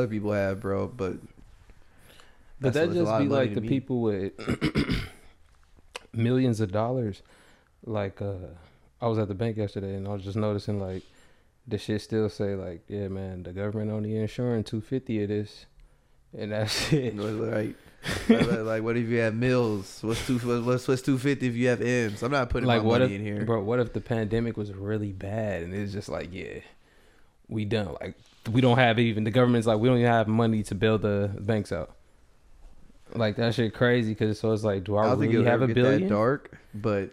other people have, bro. But But that just be like the me. people with millions of dollars. Like uh I was at the bank yesterday and I was just noticing like the shit still say like, yeah man, the government only insuring two fifty of this. And that's it. right, like, like, like, what if you have mills? What's two? What's what's two fifty if you have M's? I'm not putting like my what money if in here. bro, what if the pandemic was really bad and it's just like, yeah, we done. Like we don't have even the government's like we don't even have money to build the banks out. Like that shit crazy because so it's like, do I, I really have a billion? dark, but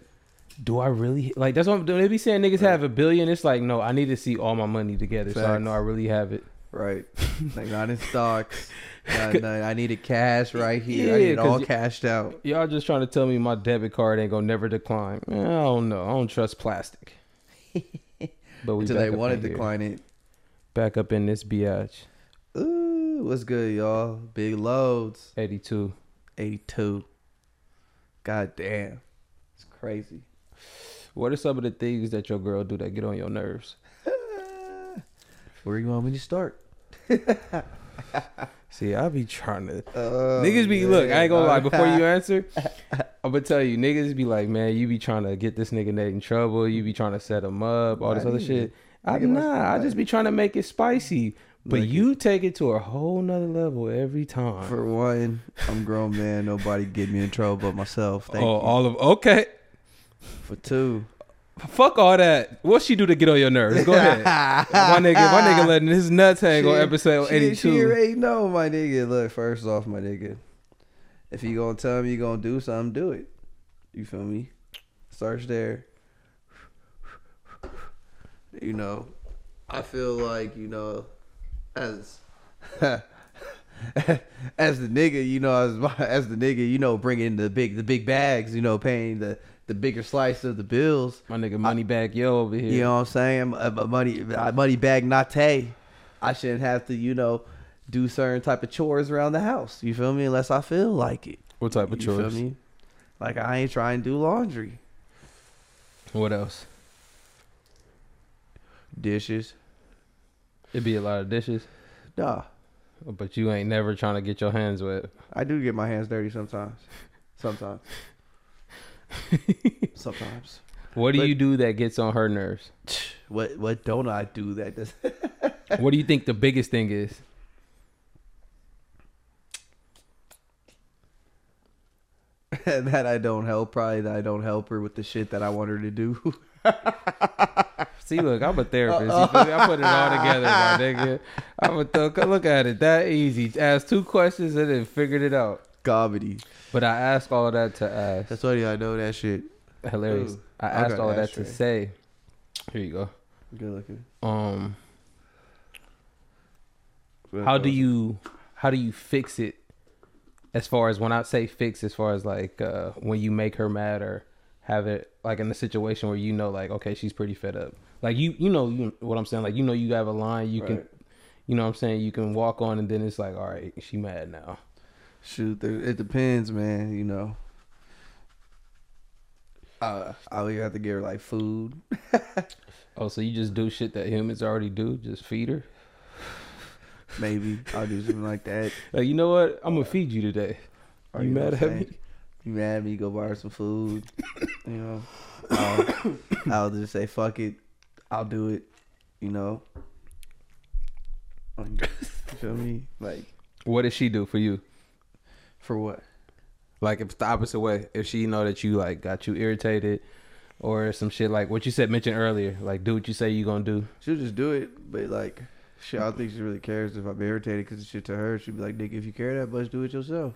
do I really like that's what they be saying niggas have a billion. It's like no, I need to see all my money together so I know I really have it. right, like not in stocks. Not, not- I need it cash right here. I need it all cashed out. Y'all just trying to tell me my debit card ain't gonna never decline. Man, I don't know. I don't trust plastic. But we Until they want to in decline it. Back up in this biatch. Ooh, what's good, y'all? Big loads. 82. 82. God damn. It's crazy. What are some of the things that your girl do that get on your nerves? Where you want me to start? See, I be trying to Oh, niggas be look. I ain't gonna lie. Before you answer, I'm gonna tell you, niggas be like, man, you be trying to get this nigga Nate in trouble. You be trying to set him up, all this other shit. I nah, I just be trying to make it spicy. But Like you take it to a whole nother level every time. For one, I'm grown man. Nobody get me in trouble but myself. Thank oh, you. all of okay. For two, Fuck all that. What she do to get on your nerves? Go ahead. my nigga, my nigga letting his nuts hang on episode eighty two. She already know, my nigga. Look, first off, my nigga, if you gonna tell me you gonna do something, do it. You feel me? Starts there. You know, I feel like you know, as as the nigga, you know, as my, as the nigga, you know, bringing the big the big bags, you know, paying the the bigger slice of the bills. My nigga, money back yo over here. You know what I'm saying? Uh, a, a money a money bag nate. I shouldn't have to, you know, do certain type of chores around the house. You feel me? Unless I feel like it. what type of You chores? feel me? Like I ain't trying to do laundry, What else? Dishes. It'd be a lot of dishes, Nah, but you ain't never trying to get your hands wet. I do get my hands dirty sometimes. Sometimes. sometimes. What do But- you do that gets on her nerves? What what don't I do that does what do you think the biggest thing is? that I don't help? Probably that I don't help her with the shit that I want her to do. See, look, I'm a therapist. You feel me? I put it all together, my nigga. I'm a th- look at it that easy. Ask two questions and then figured it out. Comedy. But I ask all that to ask. That's why I know that shit. Hilarious. Ooh, I I asked got all that to say. Here you go. Good looking. Um, how do you how do you fix it? As far as when I say fix, as far as like uh, when you make her mad or have it like in a situation where you know like okay she's pretty fed up. Like you you know you, what I'm saying. Like you know you have a line you can you know what I'm saying you can walk on and then it's like all right she mad now. Shoot, it depends, man. You know, uh, I would have to give her like food. Oh, so you just do shit that humans already do? Just feed her? Maybe I'll do something like that. Like you know what? I'm gonna feed you today. Are you know mad at me? You mad at me? Go buy her some food. you know, I'll, I'll just say fuck it. I'll do it. You know. Like, You feel me? Like What does she do for you? for what? Like if it's the opposite way, if she know that you like got you irritated or some shit like what you said mentioned earlier, like do what you say you gonna do. She'll just do it, but like, shit, I don't think she really cares if I'm irritated because it's shit to her. She'd be like, "Nigga, if you care that much, do it yourself."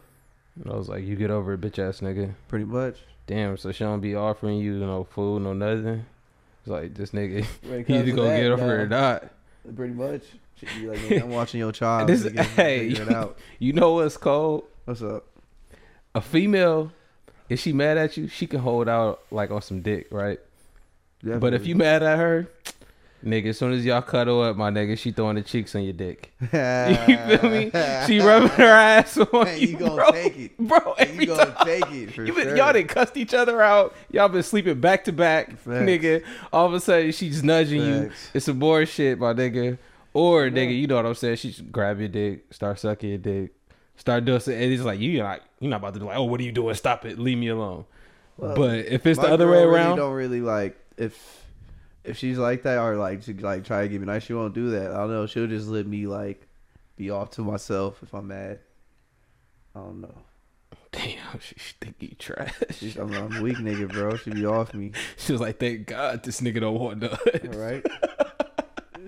And I was like, you get over it, bitch ass nigga. Pretty much. Damn, so she don't be offering you no food, no nothing. It's like this nigga, you either gonna that, get over it or not. Pretty much. Be like, "Nigga, I'm watching your child. This- Nigga, hey. out. You know what's cold? What's up? A female, if she mad at you, she can hold out like on some dick, right? But if you mad at her, nigga, as soon as y'all cuddle up, my nigga, she throwing the cheeks on your dick. you feel me? She rubbing her ass on Hey, you, you gonna bro. take it. bro. Every you gonna time. take it for You been, sure. Y'all done cussed each other out. Y'all been sleeping back to back, nigga. All of a sudden, she's nudging you. It's some more shit, my nigga. Or nigga, you know what I'm saying? She grab your dick, start sucking your dick, start doing something. And it's like you like you're not about to be like, oh, what are you doing? Stop it, leave me alone. Well, but if it's the other way really around, don't really like if if she's like that or like she like try to give me nice. She won't do that. I don't know. She'll just let me like be off to myself if I'm mad. I don't know. damn, she think you trash. She's, I'm, I'm weak nigga, bro. She be off me. She was like, thank God this nigga don't want none. All right.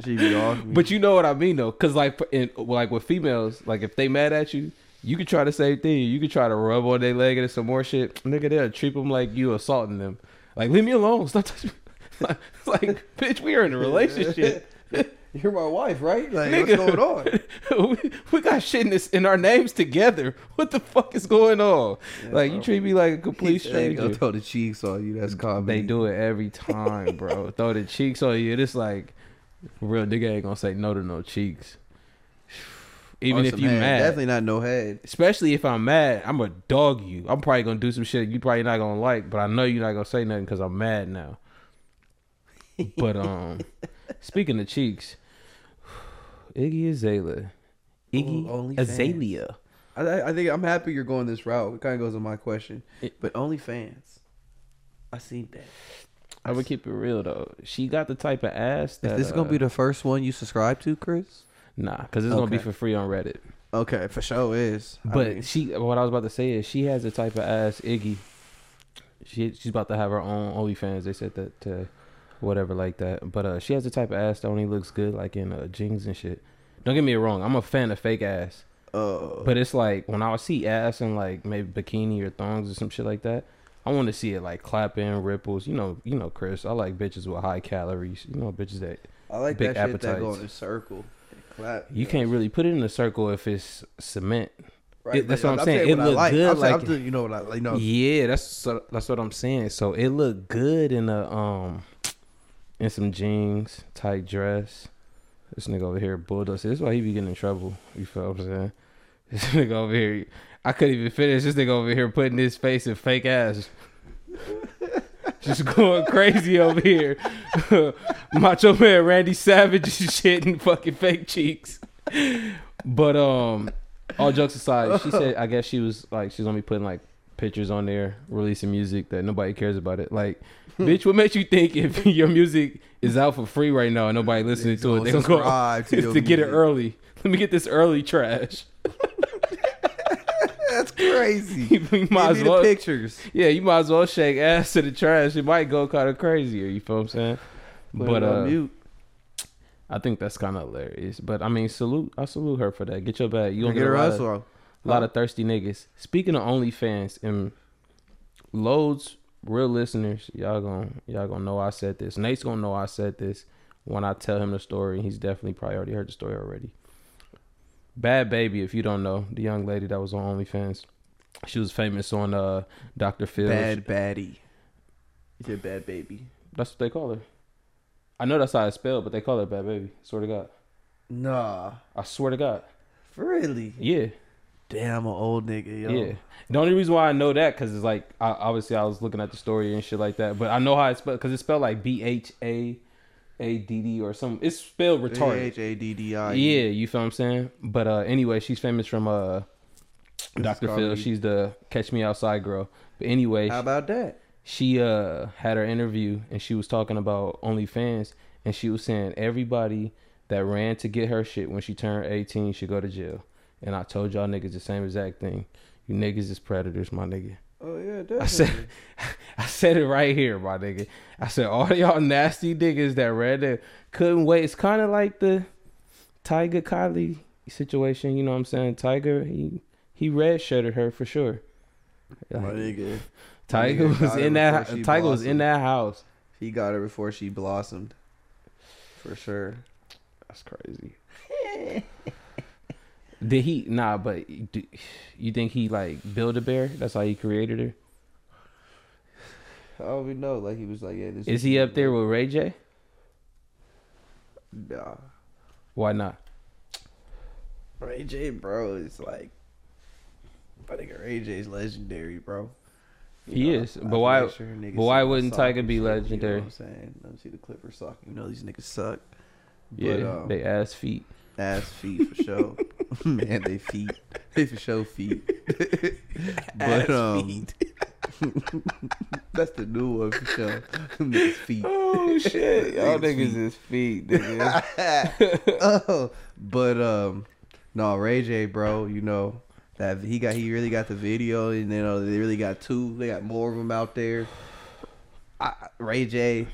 She be off me. But you know what I mean though, because like in like with females, like if they mad at you, you could try the same thing. You could try to rub on their leg and some more shit. Nigga, they'll treat them like you assaulting them. Like leave me alone. Stop touching me. Like, like bitch, we are in a relationship. You're my wife, right? Like Nigga. what's going on? we, we got shit in this in our names together. What the fuck is going on? like you treat me like a complete stranger. Go throw the cheeks on you. That's comedy. They do it every time, bro. Throw the cheeks on you. It's like real nigga ain't gonna say no to no cheeks. Even if you head. mad, Definitely not no head. especially if I'm mad, I'm gonna dog you. I'm probably gonna do some shit you probably not gonna like, but I know you're not gonna say nothing because I'm mad now. But um, speaking of cheeks, Iggy Azalea, Iggy Ooh. Azalea. I, I I think I'm happy you're going this route. It kind of goes on my question. It- But OnlyFans, I seen that. I would keep it real though. She got the type of ass that Is this gonna uh, be the first one you subscribe to, Chris? nah, because it's gonna be for free on Reddit. Okay, for sure is. I But mean, she, what I was about to say is, she has the type of ass Iggy. She she's about to have her own OnlyFans. They said that to whatever like that. But uh, she has the type of ass that only looks good like in uh, jeans and shit. Don't get me wrong, I'm a fan of fake ass. uh, But it's like when I see ass in like maybe bikini or thongs or some shit like that, I want to see it like clapping ripples. You know, you know, Chris. I like bitches with high calories. You know, bitches that I like big that shit that go in a circle. Clap. you can't really put it in a circle if it's cement. it- that's what I'm saying. It what I look good, I'm saying- I'm like- doing- you know what I like. No, Yeah, that's so, that's what I'm saying. So it looked good in a um in some jeans, tight dress. This nigga over here bulldog. This is why he be getting in trouble. You feel what I'm saying? This nigga over here, I couldn't even finish. This nigga over here putting his face in fake ass. Just going crazy over here. Macho Man Randy Savage and shit and fucking fake cheeks. But um all jokes aside, she said I guess she was like she's gonna be putting like pictures on there, releasing music that nobody cares about it. Like, bitch, what makes you think if your music is out for free right now and nobody listening to it, they gonna go to, to get it early? Let me get this early trash. That's crazy. you might as well, pictures. yeah, you might as well shake ass to the trash. It might go kind of crazier. You feel what I'm saying? Put but uh, mute. I think that's kind of hilarious. But I mean, salute, I salute her for that. Get your bag. You gonna Get get a her lot, ass of, lot of thirsty niggas. Speaking of OnlyFans and loads real listeners, y'all gonna y'all gonna know I said this. Nate's gonna know I said this when I tell him the story. He's definitely probably already heard the story already. Bad baby, if you don't know, the young lady that was on OnlyFans. She was famous on uh Dr. Phil. Bad baddie. You said bad baby. That's what they call her. I know that's how it's spelled, but they call her bad baby. Swear to God. Nah. I swear to God. Really? Yeah. Damn, an old nigga, yo. Yeah. The only reason why I know that because it's like I, obviously I was looking at the story and shit like that, but I know how it's spelled because it's spelled like B H A A D D or something. It's spelled retarded. H A D D I. Yeah, you feel what I'm saying? But uh anyway, she's famous from uh Dr. Phil. comedy. She's the Catch Me Outside girl. But anyway, How about that? she uh had her interview and she was talking about OnlyFans and she was saying everybody that ran to get her shit when she turned 18 should go to jail. And I told y'all niggas the same exact thing. You niggas is predators, my nigga. Oh yeah, definitely. I said I said it right here, my nigga. I said all y'all nasty niggas that ran there couldn't wait. It's kind of like the Tyga Kylie situation, you know what I'm saying? Tyga, he he red shirted her for sure. My nigga. Tyga nigga was got in that before she Tyga was in that house. He got her before she blossomed. For sure. That's crazy. Did he? Nah, but do, you think he like build a bear? That's how he created her. I don't even know. Like he was like, yeah. This Is he up there with Ray J? Nah. Why not? Ray J, bro, it's like. I think Ray J is legendary, bro. He know, is, I but to why- sure but why wouldn't sock Tyga be shit, legendary? You know what I'm saying? Let me see the Clippers suck. You know these niggas suck. Yeah, um, they ass feet. ass feet for sure. Man, they feet. They for sure feet. but um, that's the new one for sure. Niggas feet. Oh shit, y'all niggas is feet, nigga. oh, but um, no, Ray J, bro, you know that he got he really got the video, and you know they really got two. They got more of them out there. I, Ray J,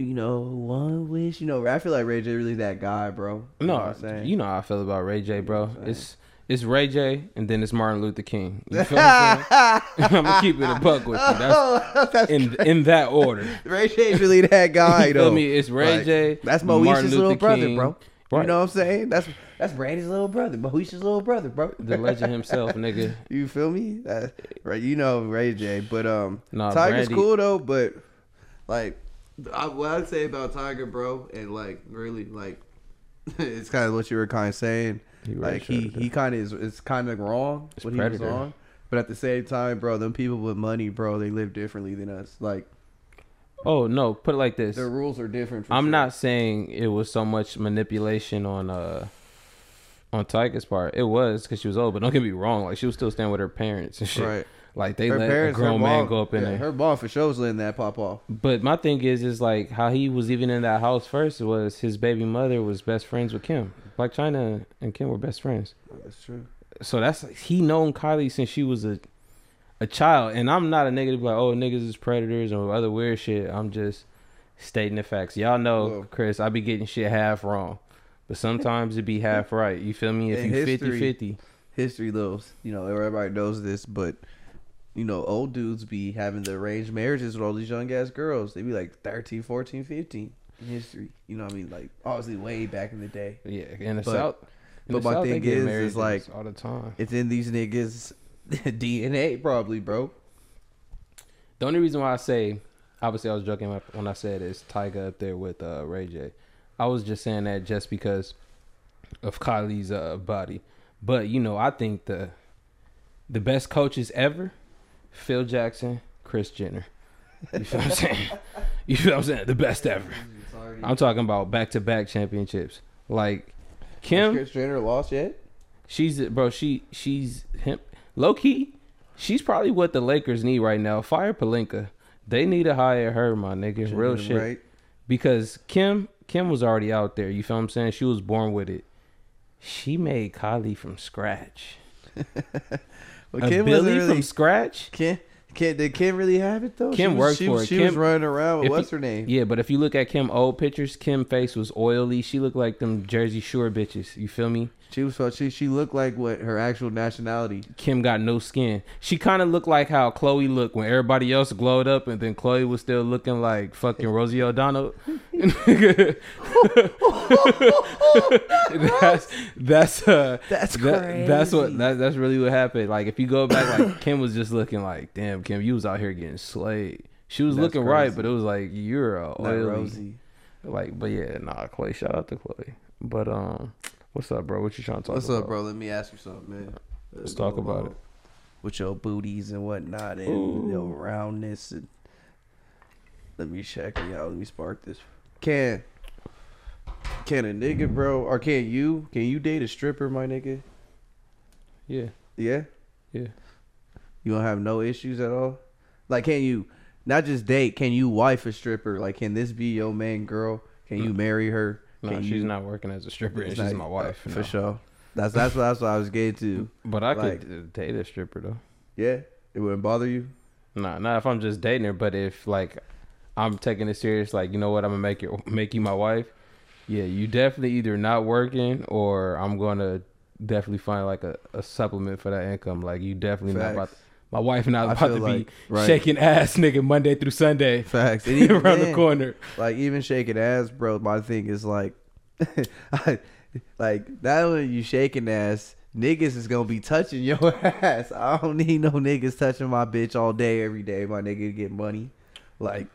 you know, one wish, you know, I feel like Ray J really that guy, bro. You know what No, I'm saying? you know how I feel about Ray J, bro. It's it's Ray J, and then it's Martin Luther King. You feel what I'm saying? I'm gonna keep it a buck with you. That's That's in in that order. Ray J's really that guy, You feel though. me? It's Ray Like, J, That's Moesha's little Luther brother, King. bro. Right. You know what I'm saying? That's that's Brandy's little brother, Moesha's little brother, bro. The legend himself, nigga. You feel me? Right? You know Ray J, but um, Nah, Tyga's Brandy- cool though. But like, I, what I'd say about Tyga, bro, and like really like, it's kind of what you were kind of saying. He really like he he kind of is it's kind of wrong It's what he was predator. on, but at the same time, bro, them people with money, bro, they live differently than us. Like Oh no, put it like this. their rules are different. For I'm sure. not saying it was so much manipulation on uh on Tyga's part. It was because she was old, but don't get me wrong. Like she was still staying with her parents and shit. right. Like they her let parents, a grown her man mom, go up in yeah, there. Her mom for sure was letting that pop off. But my thing is, is like how he was even in that house first was his baby mother was best friends with Kim. Like Chyna and Kim were best friends. That's true. So that's he known Kylie since she was a a child. And I'm not a nigga to be like, oh niggas is predators or other weird shit. I'm just stating the facts. Y'all know, Well- Chris, I be getting shit half wrong. But sometimes it be half right. You feel me? If In you history- 50 50. history knows, you know, everybody knows this, but you know, old dudes be having the arranged marriages with all these young ass girls. They be like 13, 14, 15 in history. You know what I mean? Like obviously way back in the day. Yeah, in the But- South. in but the my South, they thing get is- married is like- all the time. It's in these niggas DNA probably, bro. The only reason why I say, obviously, I was joking when I said it's Tyga up there with uh, Ray J. I was just saying that just because of Kylie's uh, body. But you know, I think the the best coaches ever, Phil Jackson, Kris Jenner. You feel what I'm saying? You feel what I'm saying? The best ever. I'm talking about back to back championships. Like Has Kim, Kris Jenner lost yet? She's bro. She she's him. Low key, she's probably what the Lakers need right now. Fire Pelinka. They need to hire her, my nigga. Real shit. Right? Because Kim Kim was already out there. You feel what I'm saying? She was born with it. She made Kylie from scratch. A Kim Billy wasn't really. from scratch. Kim, Kim, did Kim really have it though? Kim she was, worked she for it. She Kim- was running around with what's her name? Yeah, but if you look at Kim old pictures, Kim face was oily. She looked like them Jersey Shore bitches. You feel me? She was. She she looked like what her actual nationality. Kim got no skin. She kind of looked like how Khloé looked when everybody else glowed up, and then Khloé was still looking like fucking Rosie O'Donnell. that's that's uh That's that- that's what that, that's really what happened. Like if you go back, like Kim was just looking like, damn, Kim, you was out here getting slayed. She was That's looking right, but it was like you're a Not oily. Rosie. Like, but yeah, nah, Khloé. Shout out to Khloé. But um, what's up, bro? What you trying to talk What's about? up, bro? Let me ask you something, man. Let's talk about it. With your booties and whatnot and Ooh. your roundness and let me check it out. Let me spark this. Can can a nigga, bro, or can you? Can you date a stripper, my nigga? Yeah, Yeah. yeah. You don't have no issues at all. Like, can you not just date? Can you wife a stripper? Like, can this be your main girl? Can you marry her? No, Can she's you- not working as a stripper. and It's She's not- my wife for no. sure. That's that's what that's what I was getting to. But I could uh, date a stripper though. Yeah, it wouldn't bother you. Nah, not if I'm just dating her. But if like I'm taking it serious, like you know what, I'm gonna make you make you my wife. Yeah, you definitely either not working or I'm gonna definitely find like a, a supplement for that income. Like you definitely not about Facts. My wife and I about feel to like- be right. shaking ass nigga Monday through Sunday Facts. And even around the corner. like even shaking ass, bro. My thing is like, like not only you shaking ass, niggas is gonna be touching your ass. I don't need no niggas touching my bitch all day, every day. My nigga get money, like,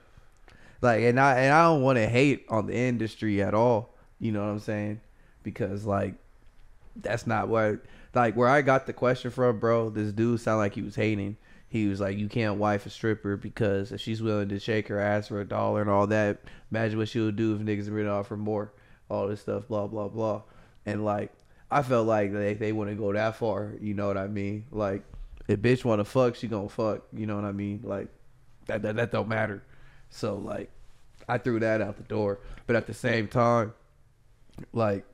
like, and I and I don't want to hate on the industry at all. You know what I'm saying? Because like, that's not where like where I got the question from, bro. This dude sounded like he was hating. he was like, you can't wife a stripper because if she's willing to shake her ass for a dollar and all that, imagine what she would do if niggas were to offer more, all this stuff, blah blah blah, and like I felt like they they wouldn't go that far, you know what I mean? Like if bitch want to fuck, she gonna fuck, you know what I mean? Like that that that don't matter. So like I threw that out the door, but at the same time, like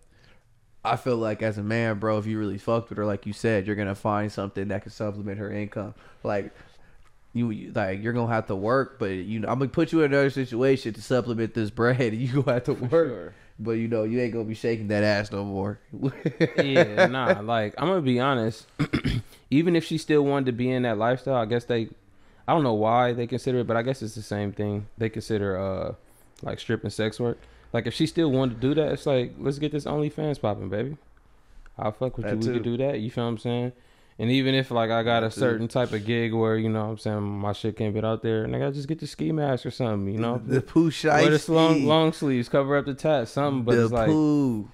I feel like as a man, bro, if you really fucked with her, like you said, you're gonna find something that can supplement her income. Like you, you like you're gonna have to work, but you know I'm gonna put you in another situation to supplement this bread, and you gonna have to work. Sure. But you know you ain't gonna be shaking that ass no more. yeah, nah. Like I'm gonna be honest. Even if she still wanted to be in that lifestyle, I guess they, I don't know why they consider it, but I guess it's the same thing. They consider uh like stripping sex work. Like if she still wanted to do that, it's like let's get this OnlyFans popping, baby. I'll fuck with that you. Too. We could do that. You feel what I'm saying? And even if like I got a certain type of gig where you know what I'm saying my shit can't get out there, and I gotta just get the ski mask or something, you know. The poo shite. Wear the long long sleeves, cover up the tats, something. But the it's like, poo.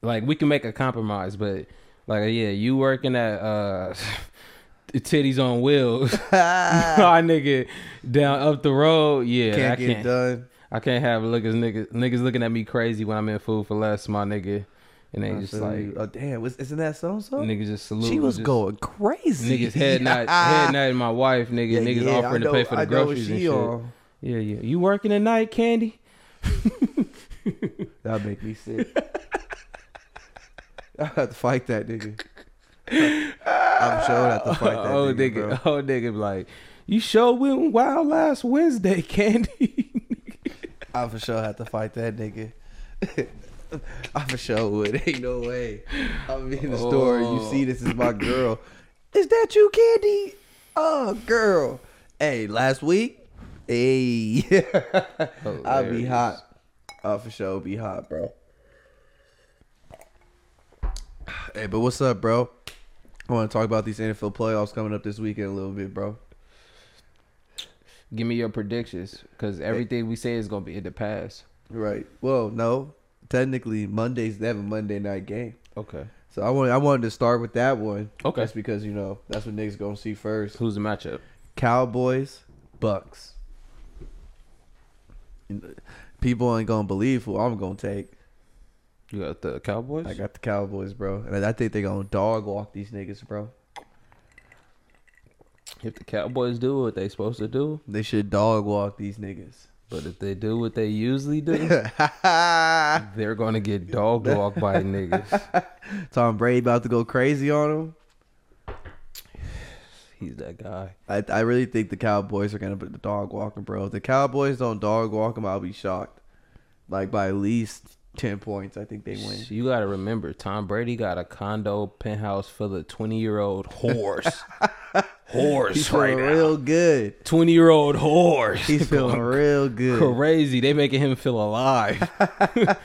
like we can make a compromise, but like yeah, you working at uh titties on wheels, my nigga down up the road, yeah, can't I get can't. done. I can't have look niggas niggas looking at me crazy when I'm in food for less, my nigga. And they I just like, oh damn, isn't that so so? Niggas just salute. She was just, going crazy. Niggas head not head not my wife, nigga. Yeah, niggas yeah, offering know, to pay for the groceries and shit. On. Yeah, yeah. You working at night, Candy? That'll make me sick. I have to fight that nigga. I'm sure I have to fight that oh, nigga. nigga. Oh nigga, like you sure went wild last Wednesday, Candy. I for sure have to fight that nigga. I for sure would. Ain't no way. I'm in the oh. store. You see, this is my girl. Is that you, Candy? Oh, girl. Hey, last week. Hey, I'll be hot. Oh, for sure, be hot, bro. Hey, but what's up, bro? I want to talk about these NFL playoffs coming up this weekend a little bit, bro. Give me your predictions, because eh. everything we say is gonna be in the past. Right. Well, no. Technically, Mondays they have a Monday night game. Okay. So I wanted I wanted to start with that one. Okay. That's because you know that's what niggas gonna see first. Who's the matchup? Cowboys, Bucks. Uh, people ain't gonna believe who I'm gonna take. You got the Cowboys. I got the Cowboys, bro, and I think they gonna dog walk these niggas, bro. If the Cowboys do what they supposed to do, they should dog walk these niggas. But if they do what they usually do, they're gonna get dog walked by niggas. Tom Brady about to go crazy on them. He's that guy. I I really think the Cowboys are gonna put the dog walking, bro. If the Cowboys don't dog walk him, I'll be shocked. Like by at least ten points, I think they win. You got to remember, Tom Brady got a condo penthouse full of twenty year old horse. horse He's right feeling now. real good. Twenty year old horse. He's feeling real good. Crazy. They making him feel alive.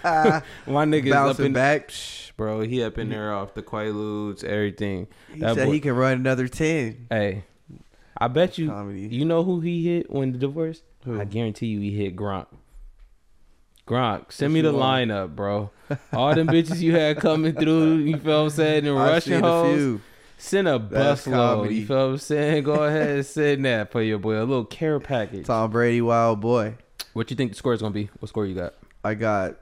My niggas up in back. bro, he up in there off the Quaaludes, everything. He that said boy, he can run another ten. Hey, I bet you. Comedy. You know who he hit when the divorce? Who? I guarantee you, he hit Gronk. Gronk, send me the lineup, bro. All them bitches you had coming through, you feel what I'm saying, and rushing hoes. Send a busload. You feel what I'm saying? Go ahead and send that for your boy. A little care package. Tom Brady, wild boy. What you think the score is gonna be? What score you got? I got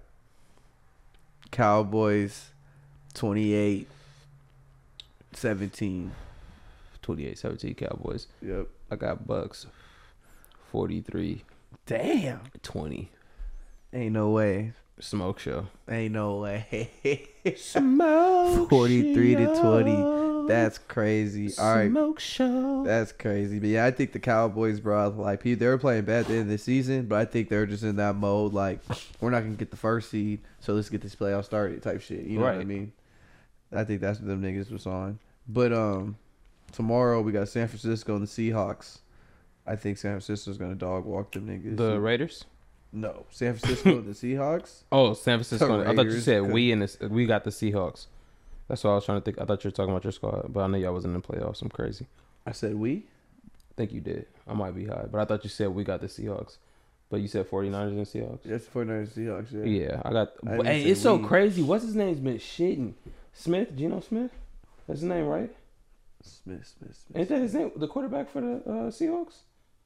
Cowboys 28 17. 28 17 Cowboys. Yep. I got Bucks 43. Damn. 20. Ain't no way. Smoke show. Ain't no way. Smoke 43 show. to 20. That's crazy. All right. Smoke show. That's crazy. But yeah, I think the Cowboys, bro, like they were playing bad at the end of the season, but I think they're just in that mode like we're not gonna get the first seed, so let's get this playoff started type shit. You know right. what I mean? I think that's what them niggas was on. But um tomorrow we got San Francisco and the Seahawks. I think San Francisco's gonna dog walk them niggas. The Raiders? No, San Francisco and the Seahawks. Oh, San Francisco. I thought you said we and the, we got the Seahawks. That's what I was trying to think. I thought you were talking about your squad, but I know y'all wasn't in the playoffs. I'm crazy. I said we. I think you did. I might be high, but I thought you said we got the Seahawks. But you said 49ers and Seahawks. Yes, 49ers Seahawks. Yeah. Yeah, I got. I hey, it's so crazy. What's his name's been shitting? Smith, Geno Smith. That's his name, right? Smith, Smith, Smith. Ain't that his name? The quarterback for the uh, Seahawks.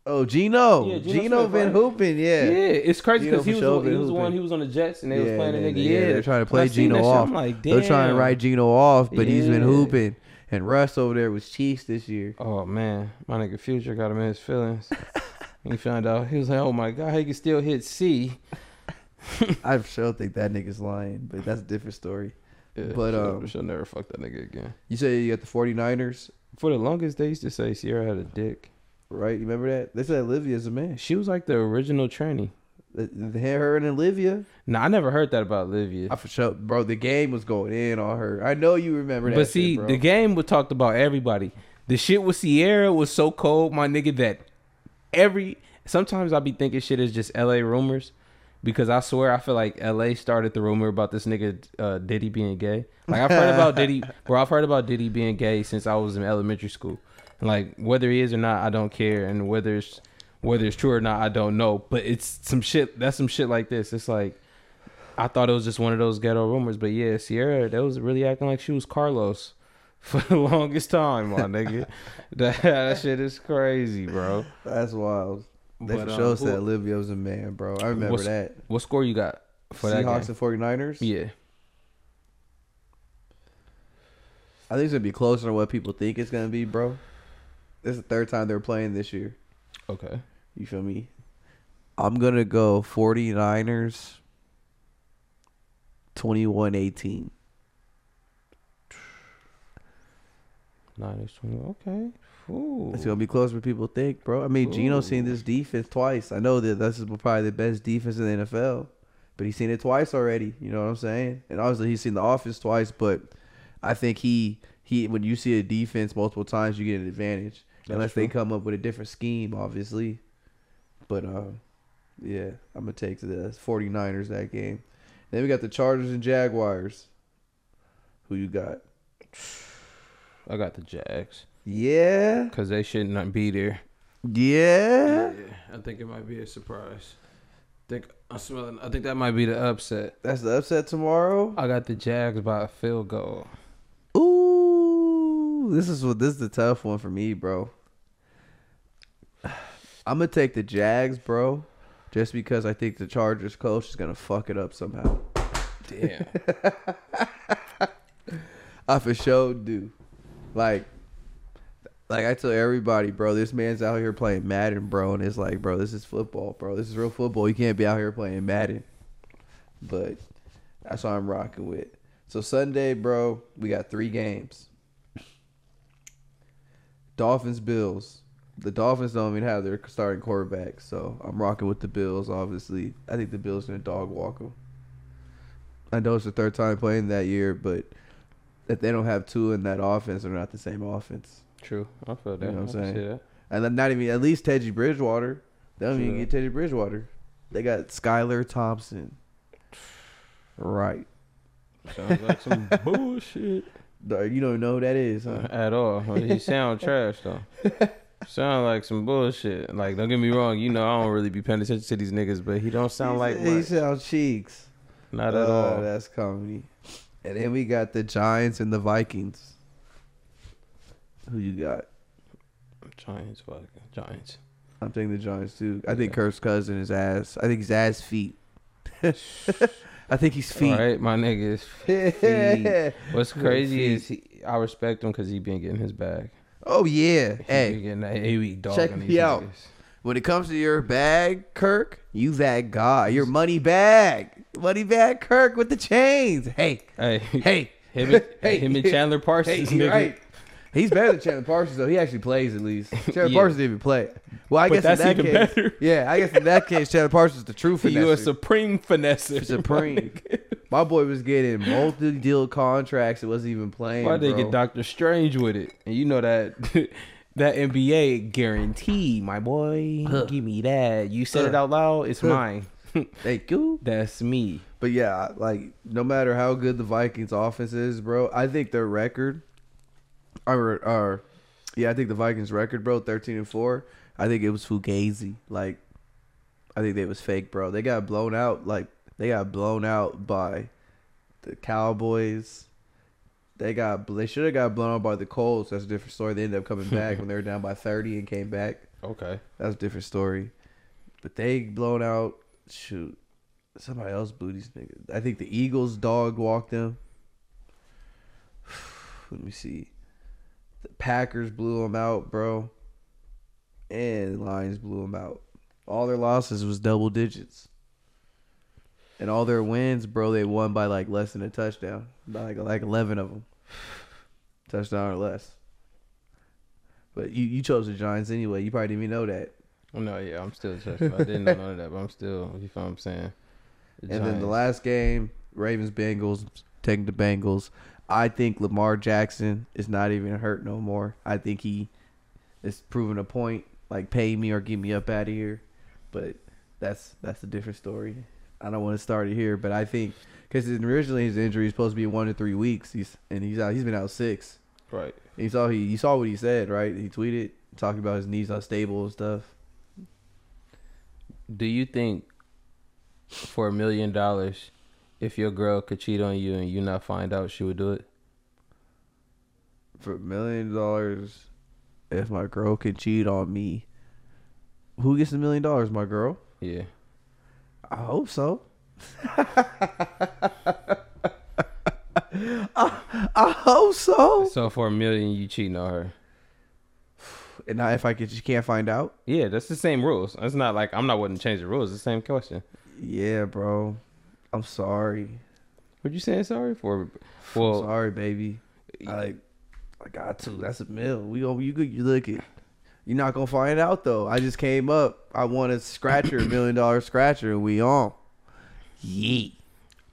Oh, Geno. Yeah, Geno Smith, right? hooping. Yeah, Yeah. it's crazy because he was, sure the- he was the one. He was on the Jets and they was playing a nigga. they- Yeah, they're trying to play Geno off. Like, They're trying to write Geno off, but he's been hooping. And Russ over there was Chiefs this year. Oh man, my nigga Future got him in his feelings. he found out he was like, "Oh my god, he can still hit C." I sure think that nigga's lying, but that's a different story. Yeah, But, she'll, um, she'll never fuck that nigga again. You say you got the 49ers, For the longest, they used to say Ciara had a dick. Right? You remember that? They said Olivia's a man. She was like the original tranny. The, the, her and Olivia. Nah, I never heard that about Olivia. I for sure, bro. The game was going in on her. I know you remember that. But shit, see, bro. the game was talked about everybody. The shit with Ciara was so cold, my nigga, that every sometimes I be thinking shit is just LA rumors. Because I swear I feel like LA started the rumor about this nigga uh, Diddy being gay. Like I've heard about Diddy bro, I've heard about Diddy being gay since I was in elementary school. Like whether he is or not, I don't care. And whether it's whether it's true or not, I don't know. But it's some shit that's some shit like this. It's like I thought it was just one of those ghetto rumors, but yeah, Ciara, that was really acting like she was Carlos for the longest time, my nigga. that, that shit is crazy, bro. that's wild. They But, for uh, sure who- said Olivia was a man, bro. I remember What's- that. What score you got for that Seahawks and 49ers. Yeah, I think it's gonna be closer to what people think it's gonna be, bro. This is the third time they're playing this year. okay. You feel me? I'm gonna go 49ers 21-18. Niners twenty. Okay. Ooh. It's gonna be closer than people think, bro. I mean, Geno's seen this defense twice. I know that this is probably the best defense in the NFL, but he's seen it twice already. You know what I'm saying? And obviously, he's seen the offense twice. But I think he he when you see a defense multiple times, you get an advantage. That's unless they come up with a different scheme, obviously. But um, yeah, I'm gonna take the 49ers that game. Then we got the Chargers and Jaguars. Who you got? I got the Jags Yeah, because they should not be there. yeah. I think it might be a surprise. think I smell. I think that might be the upset. That's the upset tomorrow. I got the Jags by a field goal. This is what this is the tough one for me, bro. I'm gonna take the Jags, bro, just because I think the Chargers coach is gonna fuck it up somehow. Damn. I for sure do. Like, like I tell everybody, bro, this man's out here playing Madden, bro, and it's like, bro, this is football, bro. This is real football. You can't be out here playing Madden. But that's what I'm rocking with. So Sunday, bro, we got three games. Dolphins, Bills. The Dolphins don't even have their starting quarterback, so I'm rocking with the Bills. Obviously, I think the Bills gonna dog walk them. I know it's the third time playing that year, but if they don't have Tua in that offense, they're not the same offense. True. I feel that. You know what I'm saying? And then not even at least Teddy Bridgewater. They don't even get Teddy Bridgewater. They got Skylar Thompson. Right. Sounds like some bullshit. You don't know who that is, huh? At all. He sound trash though. sound like some bullshit. Like don't get me wrong, you know I don't really be paying attention to these niggas, but he don't sound like he much. sounds cheeks. Not at Uh, all. That's comedy. And then we got the Giants and the Vikings. Who you got? Giants, fuck Giants. I'm taking the Giants too. I think Yeah. Kirk Cousins is ass. I think he's ass feet. I think he's feet. All right, my niggas. feet. What's crazy is he, I respect him because he been getting his bag. oh yeah. He Hey, getting that. He be dogging check these me out. niggas. when it comes to your bag, Kirk, you that guy. Your money bag. Money bag Kirk with the chains. Hey, Hey, hey. him, and, Hey. him and Chandler Parsons, you're nigga. right. He's better than Chandler Parsons though. He actually plays at least. Chandler Yeah. Parsons didn't even play. Well, I But guess that's in that even case, better. yeah, I guess in that case, Chandler Parsons is the true finesse. You a finesse. supreme finesser. Supreme. My boy was getting multi-deal contracts. It wasn't even playing. Why they bro. get Doctor Strange with it? And you know that that NBA guarantee, my boy. Huh. Give me that. You said Huh. it out loud. It's Huh. mine. Thank you. That's me. But yeah, like no matter how good the Vikings offense is, bro, I think their record, or, or yeah, I think the Vikings record, bro, thirteen and four. I think it was fugazi. Like, I think they was fake, bro. They got blown out. Like they got blown out by the Cowboys, They got they should have got blown out by the Colts. That's a different story. They ended up coming back when they were down by thirty and came back. Okay. That's a different story. But they blown out. Shoot, somebody else blew these niggas. I think the Eagles dog walked them. Let me see. The Packers blew them out, bro. And Lions blew them out. All their losses was double digits. And all their wins, bro, they won by like less than a touchdown. By like like eleven of them, touchdown or less. But you, you chose the Giants anyway. You probably didn't even know that. No, yeah, I'm still. I didn't know none of that, but I'm still. You feel what I'm saying? The and then the last game, Ravens Bengals, taking the Bengals. I think Lamar Jackson is not even hurt no more. I think he is proving a point. Like pay me or get me up out of here. But that's that's a different story. I don't want to start it here, but I think because originally his injury is supposed to be one to three weeks. He's and he's out. He's been out six. Right. And you saw he you saw what he said, right? He tweeted talking about his knees unstable and stuff. Do you think for a million dollars, if your girl could cheat on you and you not find out, she would do it? For a million dollars, if my girl could cheat on me, who gets a million dollars? My girl. Yeah. I hope so. I, I hope so. So for a million, you cheating on her. And now if I could, you can't find out. Yeah, that's the same rules. It's not like I'm not wanting to change the rules. It's the same question. Yeah, bro. I'm sorry. What you saying sorry for? Well, I'm sorry, baby. I like, I got to. That's a mill. We go. You could. You look it. You're not gonna find out though. I just came up. I won a scratcher, a million dollar scratcher, and we on. Yeet.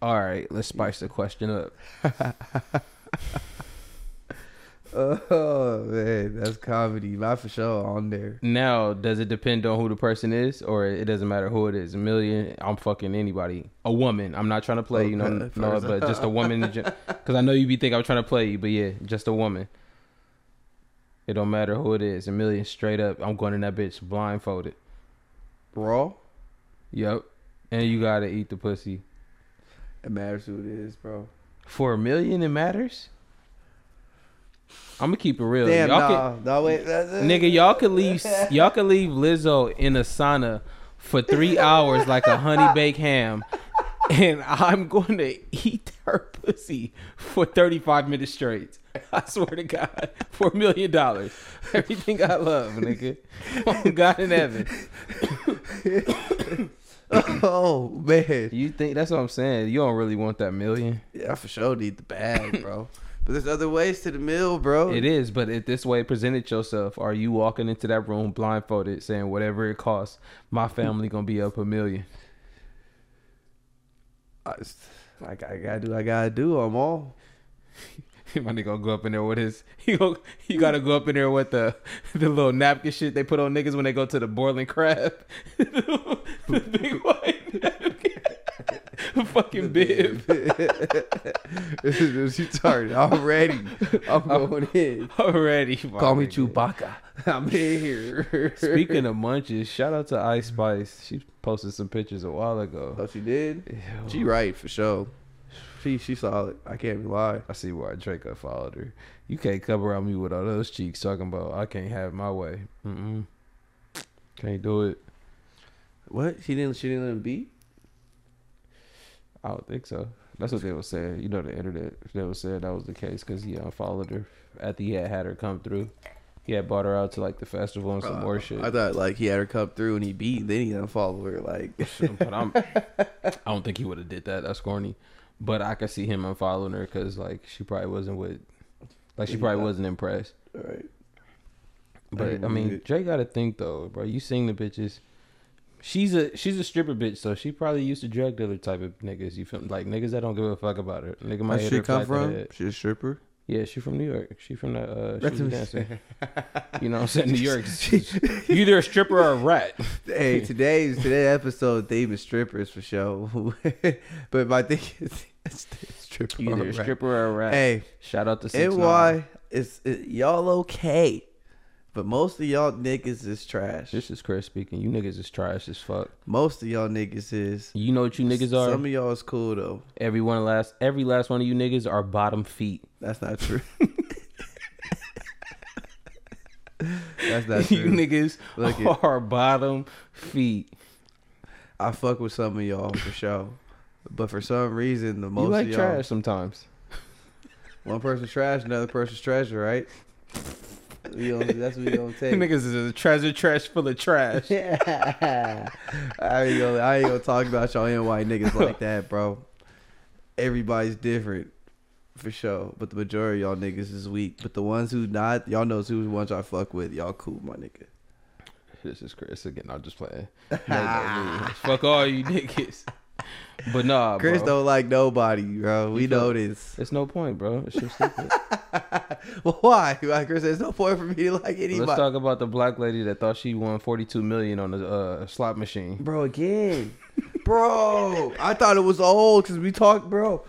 All right, let's spice the question up. oh man, that's comedy. Not for sure on there. Now, does it depend on who the person is, or it doesn't matter who it is? A million, I'm fucking anybody. A woman. I'm not trying to play, you know, no, but just a woman. Because I know you be think I'm trying to play you, but yeah, just a woman. It don't matter who it is. A million straight up. I'm going in that bitch blindfolded. Raw? Yep. And you gotta eat the pussy. It matters who it is, bro. For a million, it matters. I'm gonna keep it real. Damn, y'all no, can, no, wait, nigga, y'all could leave, y'all could leave Lizzo in a sauna for three hours like a honey baked ham, and I'm going to eat her pussy for 35 minutes straight. I swear to God, for a million dollars, everything I love, nigga. Oh, God in heaven. oh man, you think that's what I'm saying? You don't really want that million? Yeah, I for sure need the bag, bro. But there's other ways to the mill, bro. It is, but if this way presented yourself, are you walking into that room blindfolded, saying whatever it costs, my family gonna be up a million? I, I, I gotta do. I gotta do. I'm all. My nigga gonna go up in there with his he go he gotta go up in there with the the little napkin shit they put on niggas when they go to the boiling crab. the big white. Fucking bib. she started already. I'm going in. Already. Call me Chewbacca. I'm in here. Speaking of munches, shout out to Ice Spice. She posted some pictures a while ago. Oh, she did? Yeah. She right for sure. She she solid. I can't lie. I see why Draco followed her. You can't come around me with all those cheeks talking about I can't have my way. Mm-mm. Can't do it. What? She didn't she didn't let him beat? I don't think so. That's what they were saying. You know, the internet. They were saying that was the case because he unfollowed her after he had had her come through. He had brought her out to like the festival and some uh, more shit. I thought like he had her come through and he beat, then he unfollowed her. Like, but I'm, I don't think he would have did that. That's corny. But I could see him unfollowing her because like she probably wasn't with, like she probably wasn't impressed. Right. But I, I mean, Drake got to think though, bro. You sing the bitches. She's a she's a stripper bitch, so she probably used to drug dealer type of niggas. You feel like niggas that don't give a fuck about her. Nigga might Where she come from? She's a stripper. Yeah, she from New York. She from the uh, she dancer. you know, what I'm saying New York. you either a stripper or a rat. hey, today's today episode theme is strippers for sure. but my thing is stripper either a stripper or a rat. Hey, shout out to NY. Is, is y'all okay? But most of y'all niggas is trash. This is Chris speaking. You niggas is trash as fuck. Most of y'all niggas is. You know what you niggas are? Some of y'all is cool though. Every one last every last one of you niggas are bottom feet. That's not true. That's not true. you niggas Look it. are bottom feet. I fuck with some of y'all for sure. But for some reason, the most you like of y'all, trash sometimes. one person's trash, another person's treasure, right? We gonna, that's what we gonna take. niggas is a treasure trash full of trash. I ain't gonna, I ain't gonna talk about y'all NY niggas like that, bro. Everybody's different, for sure. But the majority of y'all niggas is weak. But the ones who not, y'all knows who the ones I fuck with. Y'all cool, my nigga. This is Chris again. I'm just playing. You know me. Fuck all you niggas. But nah, Chris bro. don't like nobody, bro. We You know this. It's no point, bro. It's just stupid. well, why? Why, Chris? There's no point for me to like anybody. Let's talk about the black lady that thought she won 42 million on the uh, slot machine. Bro, again. bro, I thought it was old because we talked, bro.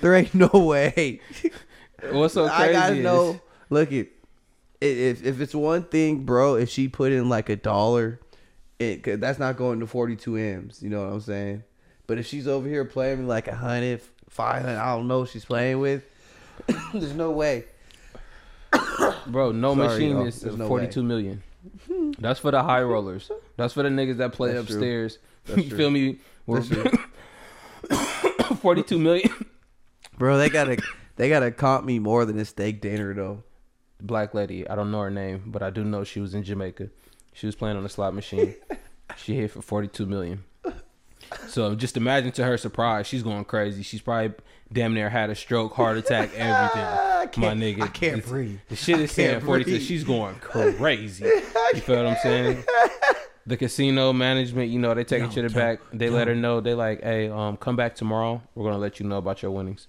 There ain't no way. What's so I crazy gotta is know. Look it. If if it's one thing, bro, if she put in like a dollar, it that's not going to forty two m's. You know what I'm saying? But if she's over here playing like a hundred, five hundred, I don't know, what she's playing with. There's no way. Bro, no Sorry, machine is no 42 million. That's for the high rollers. That's for the niggas that play That's upstairs. You true. feel me? We're 42 million. Bro, they gotta they gotta comp me more than a steak dinner though. Black lady. I don't know her name, but I do know she was in Jamaica. She was playing on a slot machine. she hit for 42 million. So just imagine to her surprise, she's going crazy. She's probably damn near had a stroke, heart attack, everything. My nigga, I can't breathe. The shit is saying 42. She's going crazy. You feel what I'm saying? The casino management, you know, they take it to the back. They let her know. They like, hey, um, come back tomorrow. We're gonna let you know about your winnings.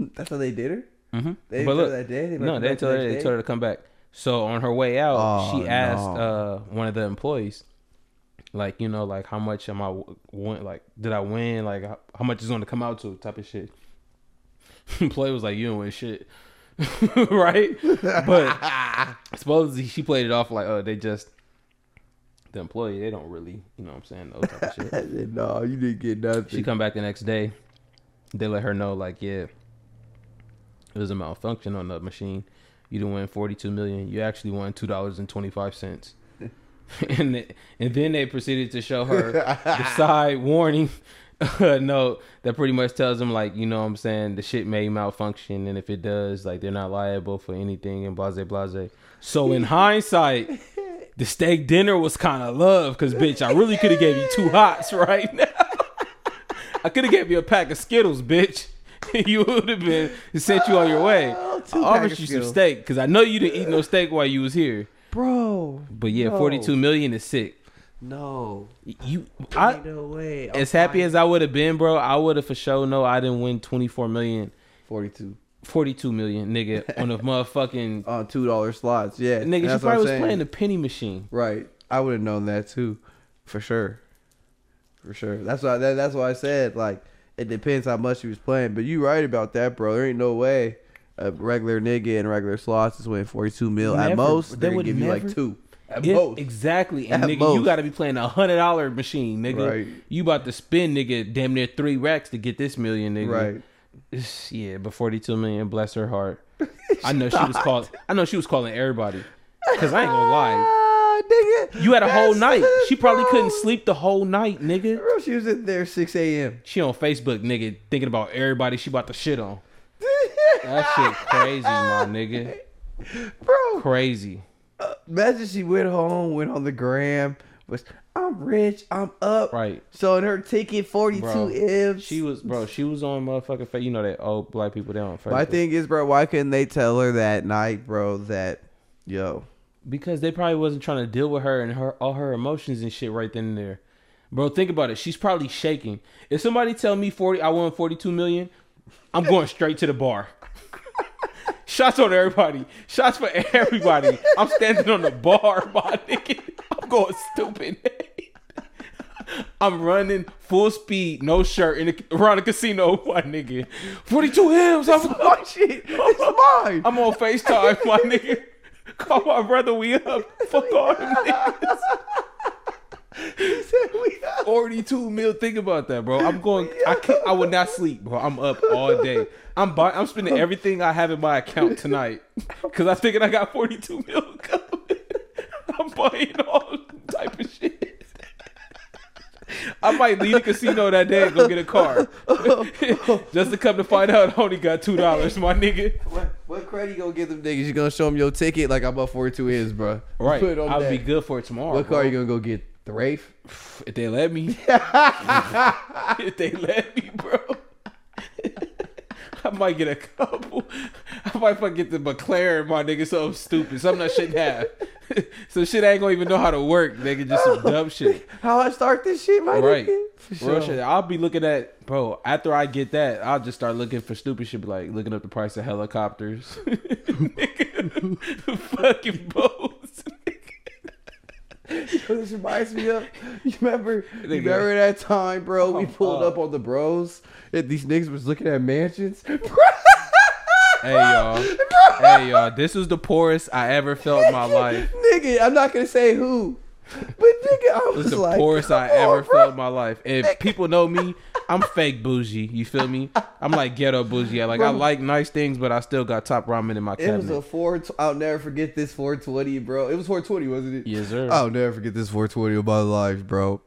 That's how they did her. Mm-hmm. They didn't but tell look, her that day. They no, they tell her. They told her to come back. So on her way out, Oh, she asked no. uh, one of the employees, like, you know, like how much am I win? Like, did I win? Like, how, how much is going to come out to? Type of shit. Employee was like, you don't win shit, right? But supposedly she played it off like, oh, they just the employee. They don't really, you know, what I'm saying, those type of shit. No, you didn't get nothing. She come back the next day. They let her know like, yeah, it was a malfunction on the machine. You didn't win forty two million. You actually won two dollars and and then they proceeded to show her the side warning note that pretty much tells them like, you know, what I'm saying the shit may malfunction, and if it does, like they're not liable for anything and blase blase. So in hindsight. The steak dinner was kind of love, cause bitch, I really could have gave you two hots right now. I could have gave you a pack of Skittles, bitch. you would have been sent you on your way. Oh, I offered of you some steak because I know you didn't eat no steak while you was here. Bro. But yeah, No. forty two million is sick. No, You, I, ain't no way. as happy as I would have been, bro, I would have for sure no, I didn't win twenty four million. forty-two 42 million, nigga, on a motherfucking on two dollar slots. Yeah, nigga. She probably was saying. playing the penny machine. Right, I would have known that too, for sure, for sure. That's why. That, that's why I said like it depends how much he was playing. But you right about that, bro. There ain't no way a regular nigga in regular slots is winning forty-two mil Never. at most. They would give you like two at Yeah, most. exactly. And At nigga, most. you got to be playing a hundred dollar machine, nigga. Right. You about to spend, nigga, damn near three racks to get this million, nigga. Right. It's- Yeah, but forty two million, bless her heart. I know she was called. I know she was calling everybody. Cause I ain't gonna lie, Ah, nigga. you had a whole night. She probably bro. couldn't sleep the whole night, nigga. Bro, she was in there six a.m. She on Facebook, nigga, thinking about everybody she about to shit on. That shit crazy, my nigga. bro. Crazy. Imagine she went home, went on the gram, was I'm rich, I'm up. Right. So in her ticket, 42 bro, M's. She was, bro. She was on motherfucking. Fa- you know that old black people they on Facebook. My thing is, bro, why couldn't they tell her that night, bro, that yo, Because they probably wasn't trying to deal with her and her all her emotions and shit right then and there. Bro, think about it. She's probably shaking. If somebody tell me 40 I won 42 million, I'm going straight to the bar. Shots on everybody. Shots for everybody. I'm standing on the bar, my nigga. I'm going stupid. I'm running full speed, no shirt, in the, around the casino, my nigga. 42 M's. I'm, oh shit, it's mine. I'm on FaceTime, my nigga. Call my brother. We up. Fuck all them niggas. He said we up. 42 mil. Think about that, bro. I'm going. I can't. I would not sleep, bro. I'm up all day. I'm buy, I'm spending everything I have in my account tonight because I figured I got 42 mil coming. I'm buying all type of shit. I might leave the casino that day and go get a car, just to come to find out I only got two dollars, my nigga. What, what credit you gonna give them niggas? You gonna show them your ticket like I'm up 42 is, bro. Right. Put it on I'll that. be good for it tomorrow. What bro. car you gonna go get? The Wraith? if they let me. if they let me, bro. I might get a couple. I might fucking get the McLaren, my nigga, something stupid. Something I shouldn't have. so shit I ain't gonna even know how to work, nigga. Just some dumb shit. How I start this shit, my Right. nigga? For sure. shit. I'll be looking at, bro, after I get that, I'll just start looking for stupid shit, like looking up the price of helicopters. Fucking boats. this reminds me of you remember you remember that time, bro? We pulled up on the bros and these niggas was looking at mansions. Hey y'all. Hey y'all. This was the poorest I ever felt in my life. nigga, I'm not gonna say who. But nigga, I This was the like, poorest I on, ever felt in my life. If people know me, I'm fake bougie. You feel me? I'm like ghetto bougie. Like I like nice things, but I still got top ramen in my cabinet. It was a four. I'll never forget this 420, bro. It was 420, wasn't it? Yes, sir. I'll never forget this 420 of my life, bro.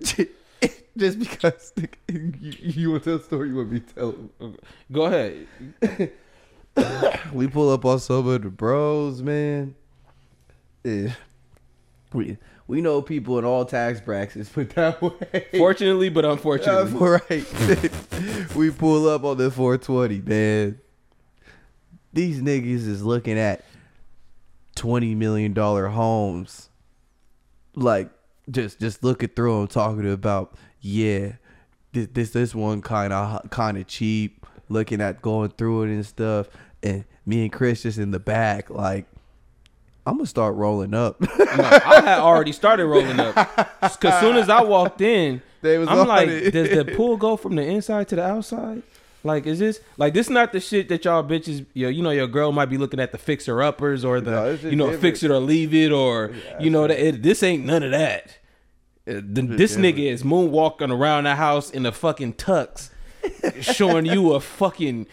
Just because you, you want to tell a story, you want me to tell. Go ahead. we pull up on some of the bros, man. Yeah. We we know people in all tax brackets, put that way. Fortunately, but unfortunately. right. we pull up on the 420, man. These niggas is looking at twenty million dollar homes. Like just just looking through them, talking about yeah, this this this one kind of kind of cheap. Looking at going through it and stuff, and me and Chris just in the back, like I'm gonna start rolling up. No, I had already started rolling up. Cause soon as I walked in, I'm like, it. does the pool go from the inside to the outside? Like, is this like this? Not the shit that y'all bitches, yo, you know, your girl might be looking at the fixer uppers or the, No, you know, different. fix it or leave it or Yeah, you know that it, this ain't none of that. Uh, the- this different. nigga is moonwalking around the house in a fucking tux, showing you a fucking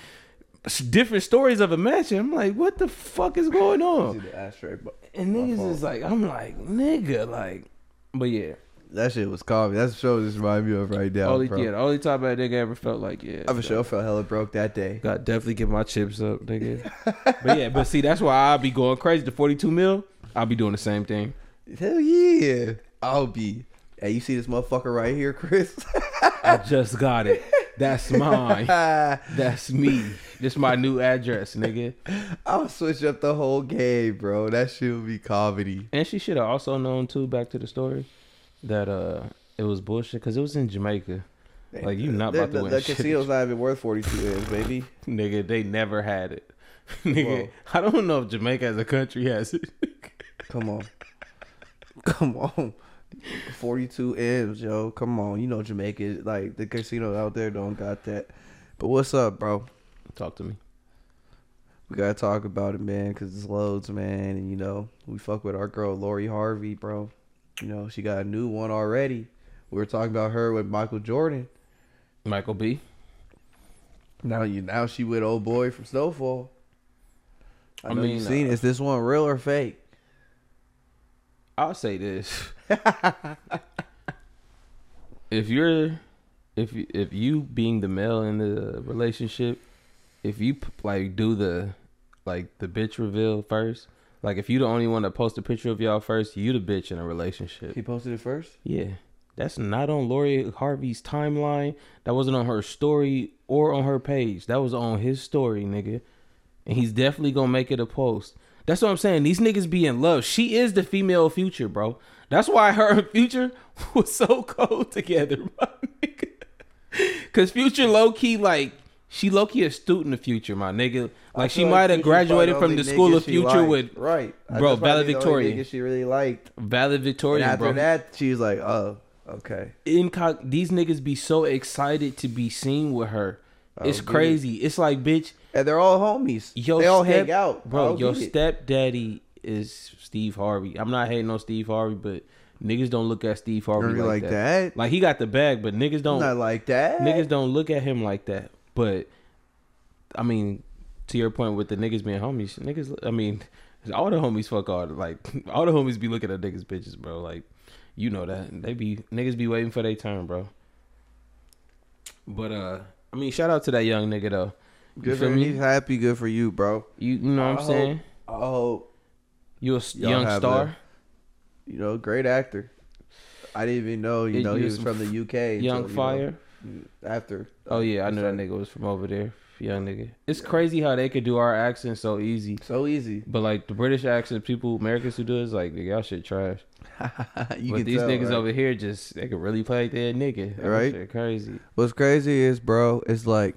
different stories of a mansion. I'm like, what the fuck is going on? And niggas is like, I'm like, nigga, like, but yeah. That shit was calm. That's the show this remind me of right now, only bro. yeah, the only time that nigga ever felt like yeah. I for sure felt hella broke that day. Got definitely get my chips up, nigga. but yeah, but see, that's why I'll be going crazy. The 42 mil, I'll be doing the same thing. Hell yeah, I'll be. Hey, you see this motherfucker right here, Chris? I just got it. That's mine. That's me. This my new address, nigga. I'll switch up the whole game, bro. That shit would be comedy. And she should have also known too. Back to the story that uh it was bullshit because it was in Jamaica. Like, you not about to the, win The casino's not even worth forty two ends, baby. Nigga, they never had it. Nigga, Whoa. I don't know if Jamaica as a country has it. Come on, come on. Forty two M's, yo. Come on, you know Jamaica. Like the casino out there don't got that. But what's up, bro? Talk to me. We gotta talk about it, man, because it's loads, man. And you know, we fuck with our girl Lori Harvey, bro. You know, she got a new one already. We were talking about her with Michael Jordan. Michael B. Now you now she with old boy from Snowfall. I, I mean, you seen uh. Is this one real or fake? I'll say this. if you're if you, if you being the male in the relationship, if you like do the like the bitch reveal first, like if you the only one to post a picture of y'all first, you the bitch in a relationship. He posted it first. Yeah. That's not on Lori Harvey's timeline. That wasn't on her story or on her page. That was on his story, nigga. And he's definitely gonna make it a post. That's what I'm saying. These niggas be in love. She is the female future, bro. That's why her and Future was so cold together, my nigga. Cause Future low key like she low key astute in the future, my nigga. Like she feel might have graduated from the school of future liked. with right, Bro, That's probably Valor the only Victoria. She really liked. And Victoria, after bro. that, she was like, "Oh, okay." incog these niggas be so excited to be seen with her. It's I'll crazy. It's like, bitch, And they're all homies. yo, they all step- hang out, bro. Your stepdaddy is Steve Harvey. I'm not hating on Steve Harvey, but niggas don't look at Steve Harvey like, like that. that? Like he got the bag, but niggas don't Not like that. niggas don't look at him like that. But I mean, to your point with the niggas being homies, niggas. I mean, all the homies fuck all like all the homies be looking at niggas bitches, bro. Like you know that they be niggas be waiting for their turn, bro. But uh, I mean, shout out to that young nigga though. You Good for me? He's happy. Good for you, bro. You, you know what I I'm saying? I hope You a young star, a- you know, great actor. I didn't even know. You It- know, he was from the UK. young until, you fire. know, after. Oh yeah, I knew that nigga was from over there. Young nigga. It's crazy how they could do our accent so easy. So easy. But like the British accent, people Americans who do it, it's like nigga, y'all shit trash. you but can these tell, niggas right? over here just they could really play like they nigga. That Right. crazy. What's crazy is, bro, it's like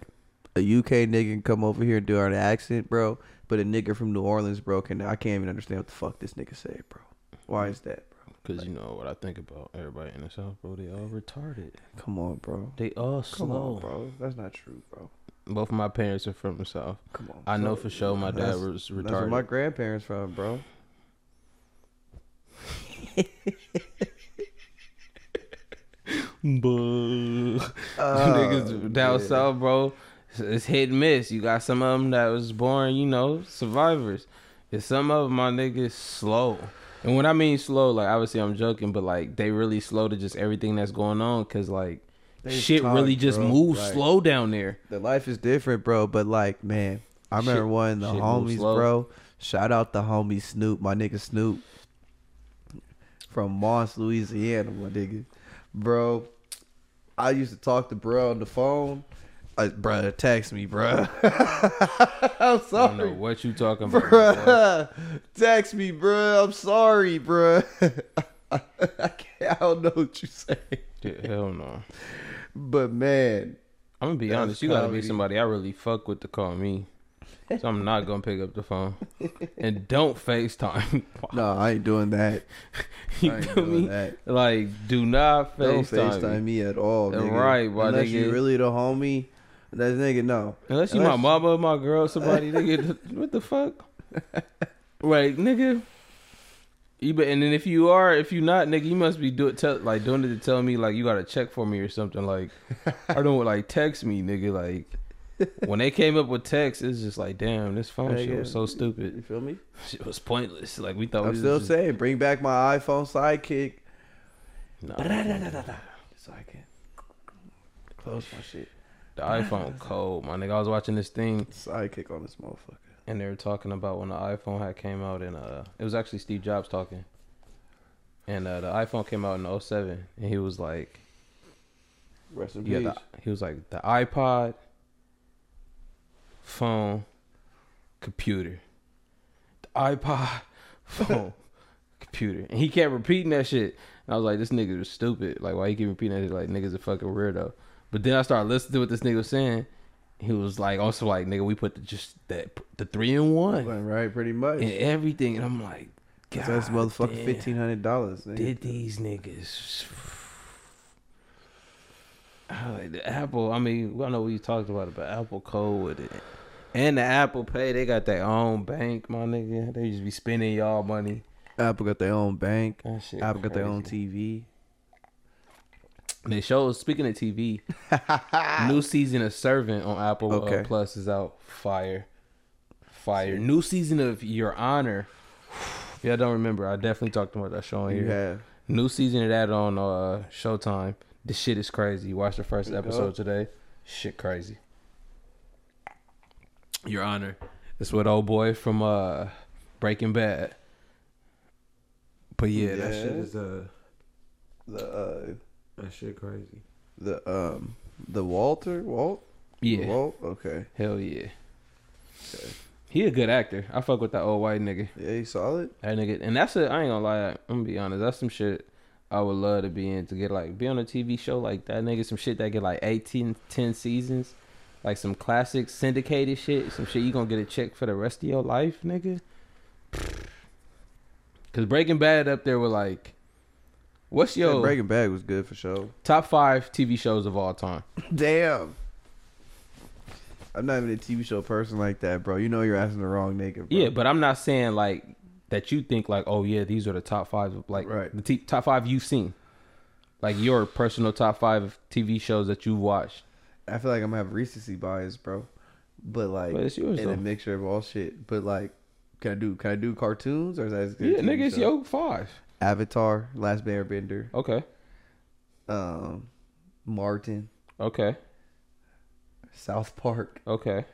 a UK nigga can come over here and do our accent, bro. But a nigga from New Orleans, bro, can I can't even understand what the fuck this nigga say, bro. Why is that, Cause you know what I think about everybody in the South, bro. They all retarded. Come on, bro. They all Come slow. on, bro. That's not true, bro. Both of my parents are from the South. Come on. I know for sure my dad that's- was That's where retarded. my grandparents from, bro. Boo. Oh, uh, niggas down yeah. south, bro. It's, it's hit and miss. You got some of them that was born, you know, survivors. And some of my niggas slow. And when I mean slow, like obviously I'm joking, but like they really slow to just everything that's going on, cause like They shit talk, really just bro. moves Like, slow down there. The life is different, bro. But like, man, I remember Shit- one of the homies, bro. Shout out the homie Snoop, my nigga Snoop from Moss, Louisiana, my nigga, bro. I used to talk to bro on the phone. Uh, bro, text me, bro. I'm sorry. I don't know what you talking about. bro. Text me, bro. I'm sorry, bro. I, I don't know what you say, Yeah, hell no. but man, I'm gonna be honest. You gotta be somebody I really fuck with to call me. So I'm not gonna pick up the phone. And don't FaceTime. no, I ain't doing that. you I feel me? that. Like, do not Don't FaceTime. FaceTime me. me at all, nigga. Right, Unless nigga. you really the homie, that nigga no. Unless you my mama, my girl, somebody, nigga. What the fuck? Right, nigga. You be, and then if you are, if you not, nigga, you must be do it, tell, like doing it to tell me like you got to check for me or something. Like, I don't like text me, nigga. Like, when they came up with text, it's just like, damn, this phone shit was so stupid. You feel me? Shit was pointless. Like we thought. I'm was still just, saying, bring back my iPhone sidekick. Nah, Sidekick. Close my shit. The iPhone cold, my nigga. I was watching this thing Sidekick on this motherfucker. and they were talking about when the iPhone had came out and uh it was actually Steve Jobs talking. And uh, the iPhone came out in 07 and he was like Rest in yeah, peace. the, he was like the iPod, phone, computer. The iPod, phone, computer. And he kept repeating that shit. And I was like, this nigga was stupid. Like, why he keep repeating that shit? Like, nigga's a fucking weirdo. But then I started listening to what this nigga was saying. He was like, also like, nigga, we put the, just that the three in one right, pretty much. and everything. And I'm like, God, That's motherfucking fifteen hundred dollars. Did these niggas? I like the Apple. I mean, I know we talked about it, but Apple Card with it, and the Apple Pay, they got their own bank, my nigga. They just be spending y'all money. Apple got their own bank. Apple got their own. TV. They show. Speaking of TV, new season of Servant on Apple Okay. uh, Plus is out. Fire, fire. New season of Your Honor. Yeah, I don't remember. I definitely talked about that show on here. New season of that on uh Showtime. The shit is crazy. Watch the first There you go. episode today. Shit crazy. Your Honor. It's with old boy from uh Breaking Bad. But yeah, that shit is uh the uh, that shit crazy. the um the Walter Walt. Yeah. Walt. Okay. Hell yeah. Okay. He a good actor. I fuck with that old white nigga. Yeah, he solid. That nigga and that's it. I ain't gonna lie, I'm gonna be honest. That's some shit I would love to be in to get like be on a TV show like that nigga. Some shit that get like 18, 10 seasons, like some classic syndicated shit. Some shit you gonna get a check for the rest of your life, nigga. Cause Breaking Bad up there with like, what's Yeah, your Breaking Bad was good for sure. top five TV shows of all time? Damn. I'm not even a TV show person like that, bro. You know you're asking the wrong nigga, bro. Yeah, but I'm not saying like that you think like, oh yeah, these are the top five, of, like Right. the t- top five you've seen, like your personal top five TV shows that you've watched. I feel like I'm gonna have recency bias, bro. But like, But it's yours, in a mixture of all shit. But like, can I do can I do cartoons or is that Yeah, nigga, it's your five. Avatar, Last Airbender, Okay, um, Martin, okay, South Park, okay.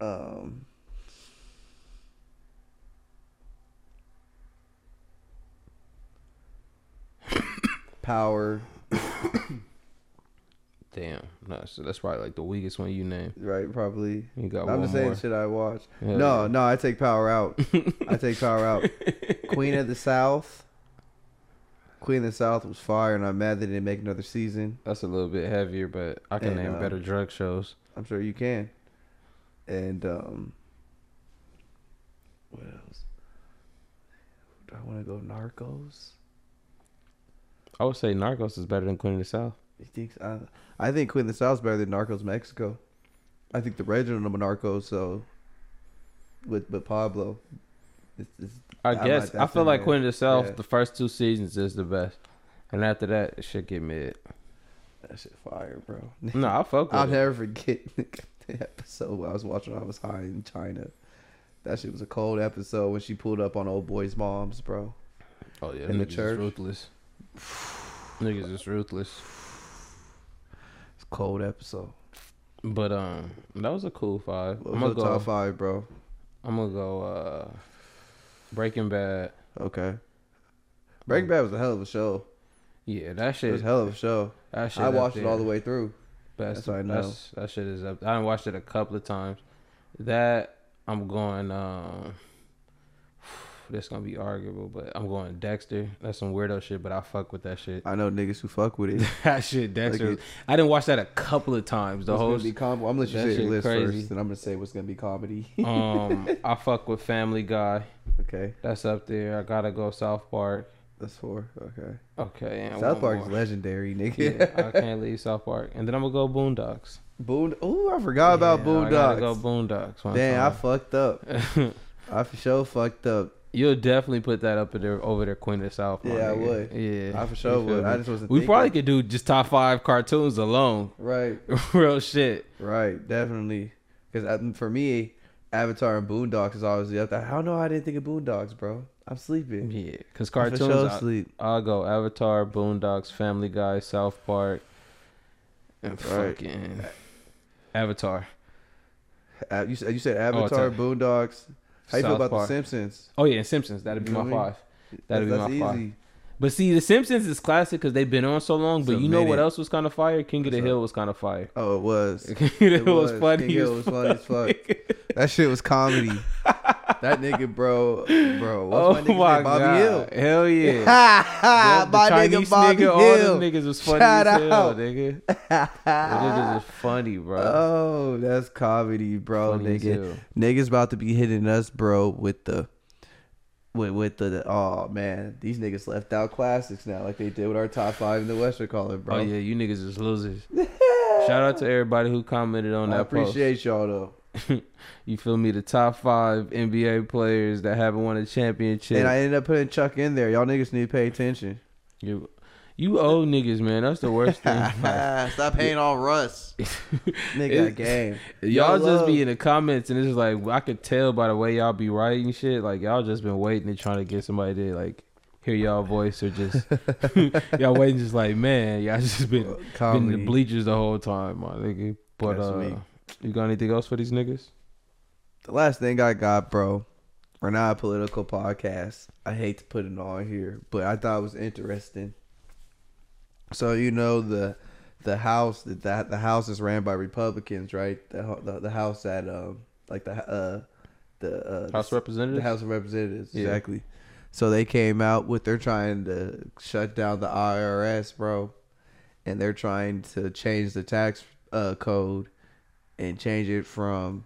um. Power, Damn, no, so that's probably like the weakest one you named. right? Probably. You got I'm one just saying more. shit I watch. Yeah, no, no, I take Power out. I take Power out. Queen of the South. Queen of the South was fire, and I'm mad they didn't make another season. That's a little bit heavier, but I can And, name uh, better drug shows. I'm sure you can. And um, what else? Do I want to go Narcos? I would say Narcos is better than Queen of the South. You think? so? I, I think Queen of the South is better than Narcos Mexico. I think the original of Narcos, so with with Pablo, it's, it's, I I'm guess that I feel like. Queen of the South, Yeah. the first two seasons is the best, and after that, it should get mid. that shit fire, bro. No, I fuck with I'll it. never forget the episode I was watching. I was high in China. That shit was a cold episode when she pulled up on old boy's mom's, bro. Oh yeah, in the church. ruthless. niggas is ruthless. Cold episode. But um, that was a cool five. What I'm gonna go. top five, bro? I'm gonna go. uh Breaking Bad. Okay. Breaking Bad was a hell of a show. Yeah, that It shit. was a hell of a show. that shit I watched it all the way through. Best, That's what I know. that's- that shit is up. I watched it a couple of times. That I'm going. Um, this gonna be arguable, but I'm going Dexter. That's some weirdo shit, but I fuck with that shit. I know niggas who fuck with it. that shit, Dexter. Like I didn't watch that a couple of times. The whole be com- I'm gonna let you say list crazy. first, and I'm gonna say what's gonna be comedy. um, I fuck with Family Guy. okay, That's up there. I gotta go South Park. that's four. Okay, Okay, South Park is legendary, nigga. Yeah, I can't leave South Park, and then I'm gonna go Boondocks. Boond. Oh, I forgot about Yeah, I gotta Boondocks. go Boondocks. Damn, I fucked up. I for sure fucked up. You'll definitely put that up there over there, Queen of the South. Yeah, I would. Yeah, I for sure would. I just wasn't. we thinking. probably could do just top five cartoons alone. Right, Real shit. right, definitely. Because for me, Avatar and Boondocks is always the other. How know I didn't think of Boondocks, bro? I'm sleeping. Yeah, because cartoons. sure I, sleep. I'll go Avatar, Boondocks, Family Guy, South Park, and Right. fucking Avatar. Uh, you said you said Avatar, sorry. Boondocks. How you feel about Park. the Simpsons? Oh yeah, Simpsons. That'd be You know my what I mean? five. That'd be my five. easy. But see, The Simpsons is classic because they've been on so long. But you know what else was kind of fire? Oh, King of the Hill was kind of fire. Oh, it was. King of the It Hill was, funny. King as Hill was funny as fuck. That shit was comedy. that nigga, bro, bro. What's oh my nigga my? Bobby god! Hill. Hell yeah! The- the My Chinese nigga Bobby nigga, all Hill. them niggas was funny Shout as hell, out. nigga. Them niggas is funny, bro. Oh, that's comedy, bro. Funny nigga, niggas about to be hitting us, bro, with the. With, with the oh man these niggas left out classics now like they did with our top five in the Western calling bro Oh yeah, you niggas is losers. Shout out to everybody who commented on I that appreciate y'all though post. You feel me? The top five NBA players that haven't won a championship. and I ended up putting Chuck in there y'all niggas need to pay attention you, you old niggas, man. That's the worst thing. Like, Stop hating on Russ. Nigga, It- game. y'all Yo, just love. be in the comments, and it's just like I could tell by the way y'all be writing shit. Like y'all just been waiting and trying to get somebody to like hear y'all voice or just y'all waiting, just like man, y'all just been been in the bleachers the whole time, my nigga. But That's uh, weak. You got anything else for these niggas? The last thing I got, bro, we're not a political podcast. I hate to put it on here, but I thought it was interesting. So you know the the house that that the house is ran by Republicans, right? The the, the house that um like the uh the uh House the, Representatives. the House of Representatives Yeah. exactly. So they came out with they're trying to shut down the IRS, bro, and they're trying to change the tax uh, code and change it from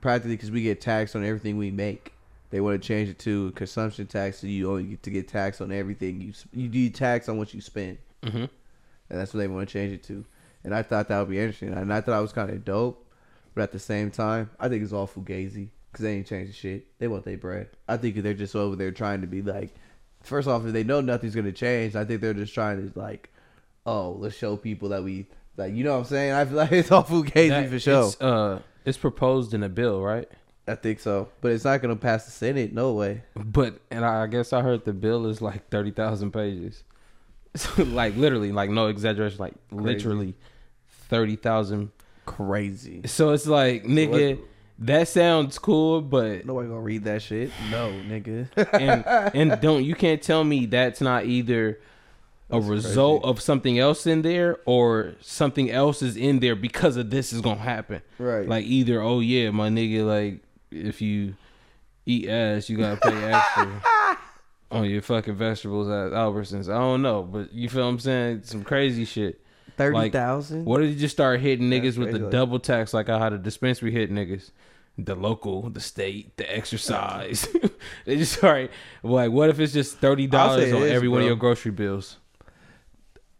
practically because we get taxed on everything we make. They want to change it to consumption tax, so you only get to get taxed on everything you you do tax on what you spend, Mm-hmm. and that's what they want to change it to. And I thought that would be interesting, and I thought I was kind of dope, but at the same time, I think it's all fugazi. because they ain't changing shit. They want their bread. I think they're just over there trying to be like, first off, if they know nothing's gonna change, I think they're just trying to like, oh, let's show people that we like. You know what I'm saying? I feel like it's all fugazi That- for sure. It's, uh, it's proposed in a bill, right? I think so, but it's not gonna pass the Senate. No way. But and I guess I heard the bill is like thirty thousand pages. So, like literally, like no exaggeration, like literally thirty thousand. Crazy. So it's like, nigga, that sounds cool, but Nobody gonna read that shit. No, nigga. and and don't you can't tell me that's not either a That's result crazy. of something else in there or something else is in there because of this is gonna happen. right. Like either oh yeah, my nigga, like if you eat ass, you gotta pay extra on your fucking vegetables at Albertsons. I don't know, but you feel what I'm saying? Some crazy shit. thirty thousand. What if you just start hitting That's niggas with the like- double tax like I had a dispensary hit niggas? The local, the state, the exercise. they just start like, what if it's just thirty dollars on every one of your grocery bills?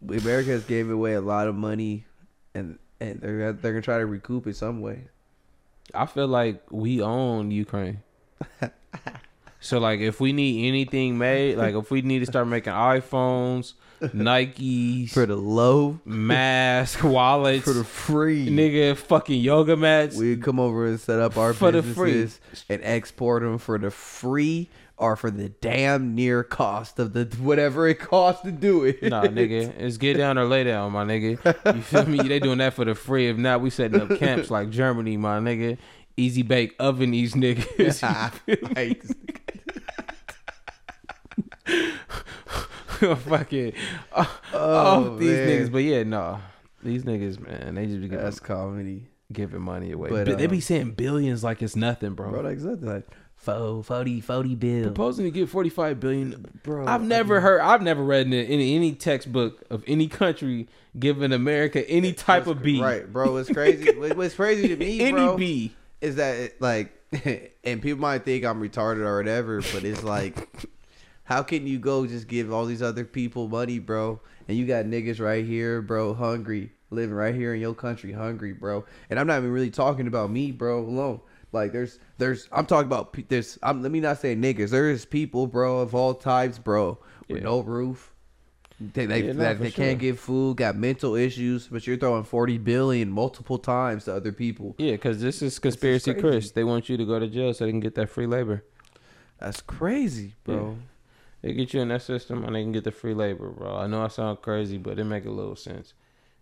America has gave away a lot of money, and and they're they're gonna try to recoup it some way. I feel like we own Ukraine. so like if we need anything made, like if we need to start making iPhones, Nikes, For the low, mask, wallets, for the free, nigga, fucking yoga mats. we come over and set up our For the free. businesses and export them for the free or for the damn near cost of the whatever it costs to do it. Nah, nigga, it's get down or lay down, my nigga. You feel me? They doing that for the free. If not, we setting up camps like Germany, my nigga. Easy bake oven these niggas. Fucking oh, oh, these man. niggas. But yeah, no, these niggas, man, they just be That's comedy, giving money away. But, But, they be um, saying billions like it's nothing, bro. bro. Like something like fo 40, 40 bill, Proposing to give forty five billion. bro. I've never heard. I've never read in any, any textbook of any country giving America any type of B. Right, bro. It's crazy. What- What's crazy to me, Any bro, B. is that it, like, and people might think I'm retarded or whatever, but it's like, how can you go just give all these other people money, bro? And you got niggas right here, bro, hungry, living right here in your country, hungry, bro. And I'm not even really talking about me, bro, alone. Like, there's, there's, I'm talking about there's. I'm, let me not say niggas. There's people, bro, of all types, bro, with Yeah. no roof. They, they, Yeah, that they sure. can't get food, got mental issues, but you're throwing 40 billion multiple times to other people. Yeah, because this is conspiracy crazy. Chris. They want you to go to jail so they can get that free labor. That's crazy, bro. They get you in that system and they can get the free labor, bro. I know I sound crazy, but it make a little sense.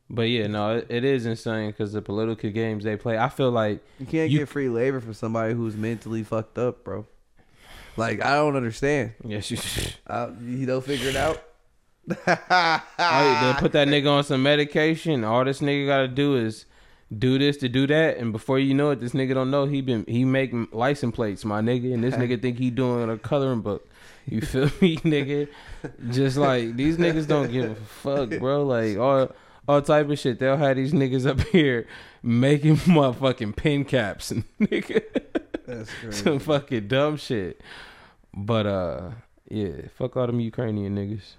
But yeah, no, it, it is insane because the political games they play. I feel like You can't You- get free labor from somebody who's mentally fucked up, bro. Like I don't understand. yes, you. I, you don't figure it out. Hey, they put that nigga on some medication. All this nigga got to do is do this to do that, and before you know it, this nigga don't know he been he make license plates, my nigga, and this nigga think he doing a coloring book. You feel me, nigga? Just like these niggas don't give a fuck, bro. Like all all type of shit. They'll have these niggas up here making motherfucking pen caps nigga That's some fucking dumb shit. But uh, yeah, fuck all them Ukrainian niggas.